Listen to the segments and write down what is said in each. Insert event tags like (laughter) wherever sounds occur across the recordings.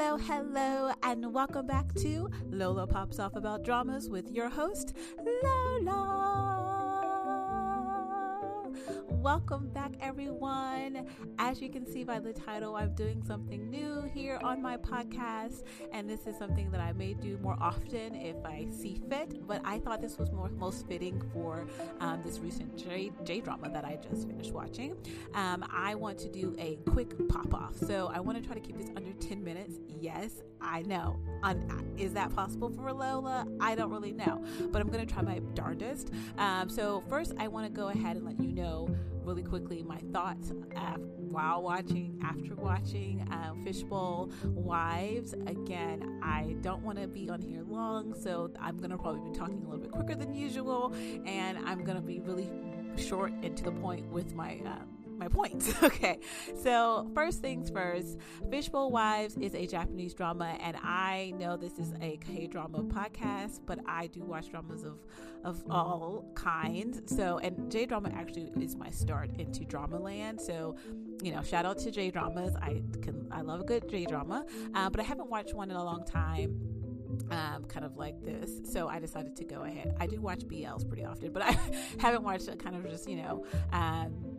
Hello, hello, and welcome back to Lola Pops Off About Dramas with your host, Lola. Welcome back, everyone. As you can see by the title, I'm doing something new here on my podcast, and this is something that I may do more often if I see fit. But I thought this was more most fitting for um, this recent J, J drama that I just finished watching. Um, I want to do a quick pop off, so I want to try to keep this under 10 minutes. Yes, I know. is that possible for Lola? I don't really know, but I'm going to try my darndest. Um, so, first, I want to go ahead and let you know really quickly my thoughts while watching, after watching um, Fishbowl Wives. Again, I don't want to be on here long, so I'm going to probably be talking a little bit quicker than usual, and I'm going to be really short and to the point with my. Um, my points. (laughs) okay, so first things first, Fishbowl Wives is a Japanese drama, and I know this is a K drama podcast, but I do watch dramas of of all kinds. So, and J drama actually is my start into drama land. So, you know, shout out to J dramas. I can I love a good J drama, uh, but I haven't watched one in a long time um, kind of like this. So I decided to go ahead. I do watch BLs pretty often, but (laughs) I haven't watched a kind of just, you know, um,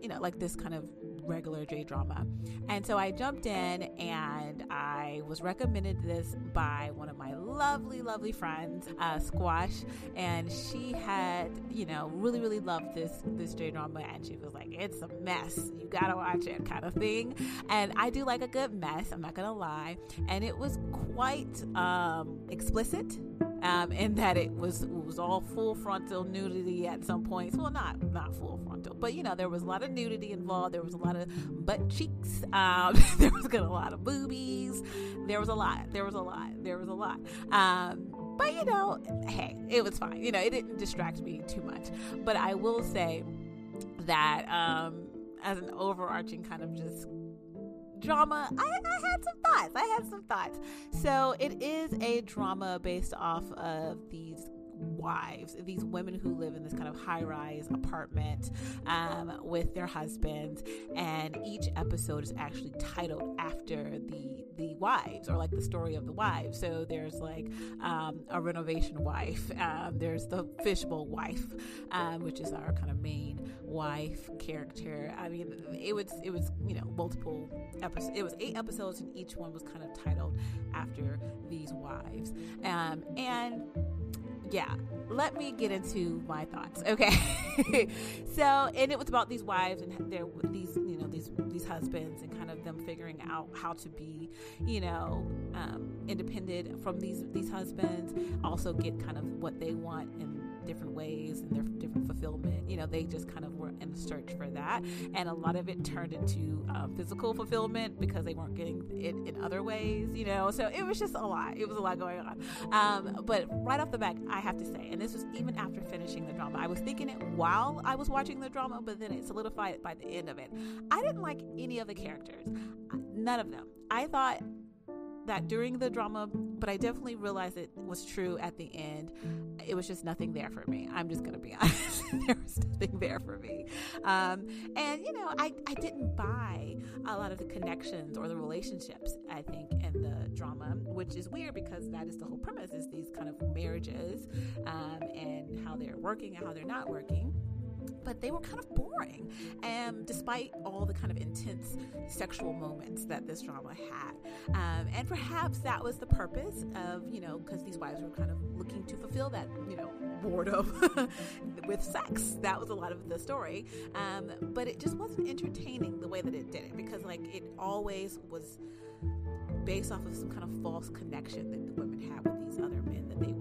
you know, like this kind of regular J drama. And so I jumped in and I was recommended this by one of my lovely, lovely friends, uh, Squash. And she had, you know, really, really loved this this J drama and she was like, It's a mess. You gotta watch it kind of thing. And I do like a good mess, I'm not gonna lie. And it was quite um explicit um, in that it was it was all full frontal nudity at some points. Well, not not full frontal, but you know there was a lot of nudity involved. There was a lot of butt cheeks. Um, (laughs) there was a lot of boobies. There was a lot. There was a lot. There was a lot. Um, but you know, hey, it was fine. You know, it didn't distract me too much. But I will say that um, as an overarching kind of just drama, I, I had some thoughts. I had some thoughts. So it is a drama based off of these wives, these women who live in this kind of high rise apartment um, with their husbands, and each episode is actually titled after the the wives or like the story of the wives. So there's like um, a renovation wife, um, there's the fishbowl wife, um, which is our kind of main wife character. I mean, it was it was you know multiple episodes. It was eight episodes, and each one was kind of titled after these wives, um, and yeah, let me get into my thoughts. Okay, (laughs) so and it was about these wives and their these you know these these husbands and kind of them figuring out how to be you know um, independent from these these husbands, also get kind of what they want and different ways and their different fulfillment. You know, they just kind of were in the search for that. And a lot of it turned into um, physical fulfillment because they weren't getting it in other ways, you know. So it was just a lot. It was a lot going on. Um, but right off the bat, I have to say, and this was even after finishing the drama, I was thinking it while I was watching the drama, but then it solidified by the end of it. I didn't like any of the characters, none of them. I thought that during the drama, but I definitely realized it was true at the end. It was just nothing there for me. I'm just going to be (laughs) honest. there was nothing there for me. Um, and, you know, I, I didn't buy a lot of the connections or the relationships, I think, in the drama, which is weird because that is the whole premise is these kind of marriages um, and how they're working and how they're not working but they were kind of boring. And despite all the kind of intense sexual moments that this drama had, um, and perhaps that was the purpose of you know because these wives were kind of looking to fulfill that you know boredom (laughs) with sex. That was a lot of the story, um, but it just wasn't entertaining the way that it did it because like it always was based off of some kind of false connection that the women had with these other men that they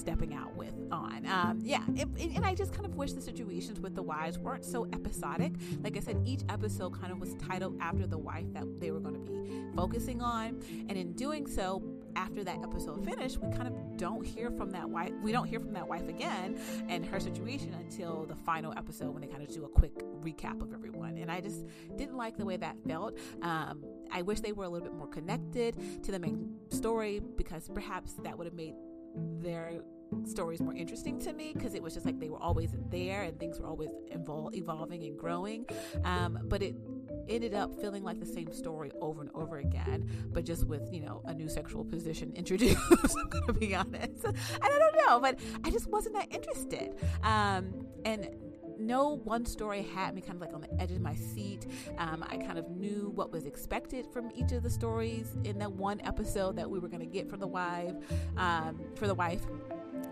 stepping out with on. Um, yeah, it, it, and I just kind of wish the situations with the wives weren't so episodic. Like I said, each episode kind of was titled after the wife that they were going to be focusing on, and in doing so, after that episode finished, we kind of don't hear from that wife. We don't hear from that wife again and her situation until the final episode when they kind of do a quick recap of everyone. And I just didn't like the way that felt. Um, I wish they were a little bit more connected to the main story because perhaps that would have made their stories more interesting to me because it was just like they were always there and things were always evol- evolving and growing. Um, but it ended up feeling like the same story over and over again, but just with, you know, a new sexual position (laughs) introduced. I'm going to be honest. And I don't know, but I just wasn't that interested. Um, and no one story had me kind of like on the edge of my seat. Um, I kind of knew what was expected from each of the stories in that one episode that we were going to get from the wife, um, for the wife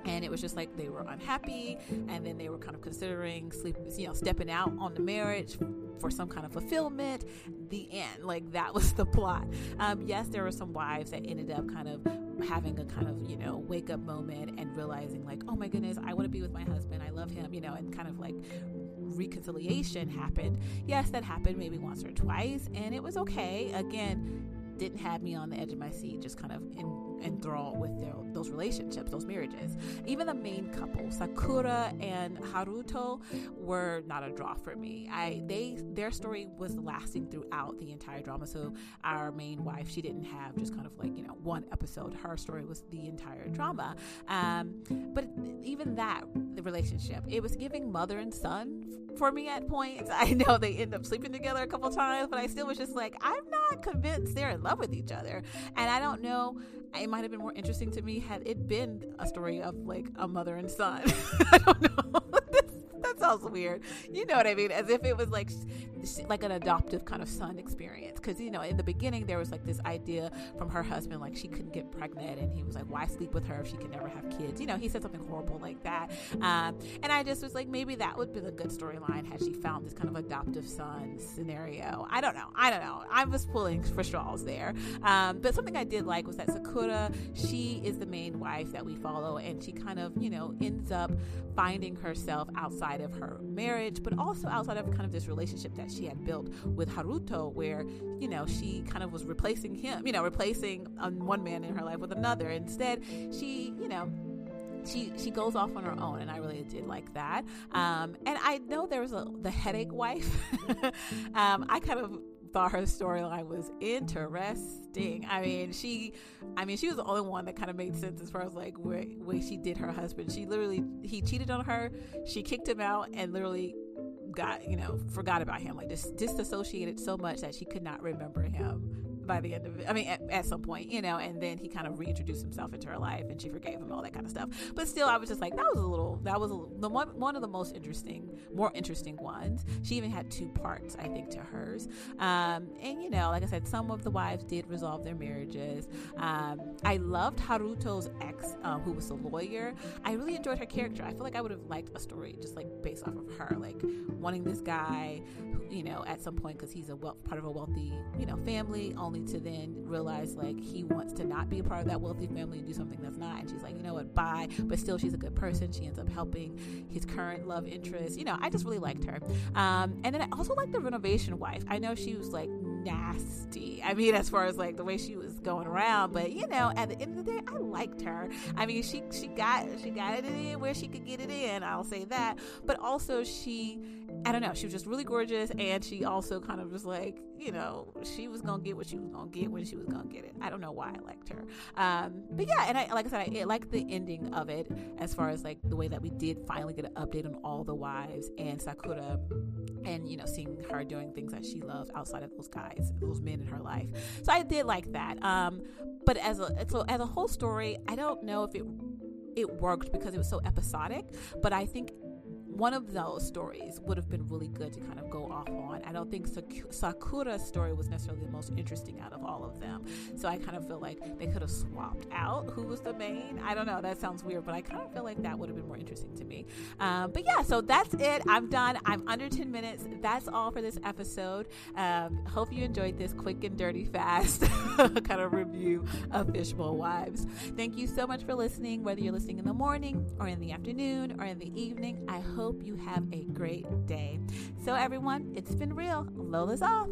and it was just like they were unhappy and then they were kind of considering sleep you know stepping out on the marriage for some kind of fulfillment. The end like that (laughs) was the plot. Um, yes there were some wives that ended up kind of having a kind of you know wake up moment and realizing like oh my goodness i want to be with my husband i love him you know and kind of like reconciliation happened. Yes that happened maybe once or twice and it was okay. Again didn't have me on the edge of my seat just kind of in enthralled with their, those relationships, those marriages. Even the main couple, Sakura and Haruto, were not a draw for me. I they their story was lasting throughout the entire drama. So our main wife, she didn't have just kind of like you know one episode. Her story was the entire drama. Um, but even that the relationship, it was giving mother and son for me at points. (laughs) I know they end up sleeping together a couple times, but I still was just like, I'm not convinced they're in love with each other. And I don't know it might have been more interesting to me had it been a story of like a mother and son. (laughs) I don't know. (laughs) that sounds weird. You know what I mean? As if it was like like an adoptive kind of son experience. Because you know, in the beginning there was like this idea from her husband like she couldn't get pregnant, and he was like, "Why sleep with her if she can never have kids?" You know, he said something horrible like that. Um, and I just was like, maybe that would be a good storyline had she found this kind of adoptive son scenario. I don't know. I don't know. I was pulling for straws there. Um, but something I did like was that Sakura, she is the main wife that we follow, and she kind of you know ends up finding herself outside of her marriage, but also outside of kind of this relationship that she had built with Haruto, where, you know, she kind of was replacing him, you know, replacing one man in her life with another. Instead, she, you know, she she goes off on her own and i really did like that um, and i know there was a the headache wife (laughs) um, i kind of thought her storyline was interesting. I mean, she, I mean, she was the only one that kind of made sense as far as like where way she did her husband. She literally he cheated on her, she kicked him out, and literally got you know forgot about him, like just disassociated so much that she could not remember him by the end of it. I mean, at, at, some point, you know, and then he kind of reintroduced himself into her life and she forgave him, all that kind of stuff. But still, I was just like, that was a little, that was a, the one, one of the most interesting, more interesting ones. She even had two parts, I think, to hers. Um, and, you know, like I said, some of the wives did resolve their marriages. Um, I loved Haruto's ex, um, who was a lawyer. I really enjoyed her character. I feel like I would have liked a story just like based off of her, like wanting this guy, who, you know, at some point, because he's a wealth, part of a wealthy, you know, family, only to then realize like he wants to not be a part of that wealthy family and do something that's not. And she's like, you know what, bye. But still, she's a good person. She ends up helping his current love interest. You know, I just really liked her. Um, and then I also like the renovation wife. I know she was like nasty. I mean, as far as like the way she was going around, but you know, at the end of the day, I liked her. I mean, she she got she got it in where she could get it in. I'll say that. But also, she I don't know, she was just really gorgeous, and she also kind of was like, you know, she was gonna get what she was gonna get when she was gonna get it. I don't know why I liked her, um, but yeah, and I like I said, I, I like the ending of it as far as like the way that we did finally get an update on all the wives and Sakura and you know seeing her doing things that she loves outside of those guys those men in her life. So i did like that. Um but as a so as a whole story i don't know if it it worked because it was so episodic but i think one of those stories would have been really good to kind of go off on. I don't think Sakura's story was necessarily the most interesting out of all of them. So I kind of feel like they could have swapped out who was the main. I don't know. That sounds weird, but I kind of feel like that would have been more interesting to me. Um, but yeah, so that's it. I'm done. I'm under 10 minutes. That's all for this episode. Um, hope you enjoyed this quick and dirty fast (laughs) kind of review of Fishbowl Wives. Thank you so much for listening, whether you're listening in the morning or in the afternoon or in the evening. I hope you have a great day. So, everyone, it's been real. Lola's off.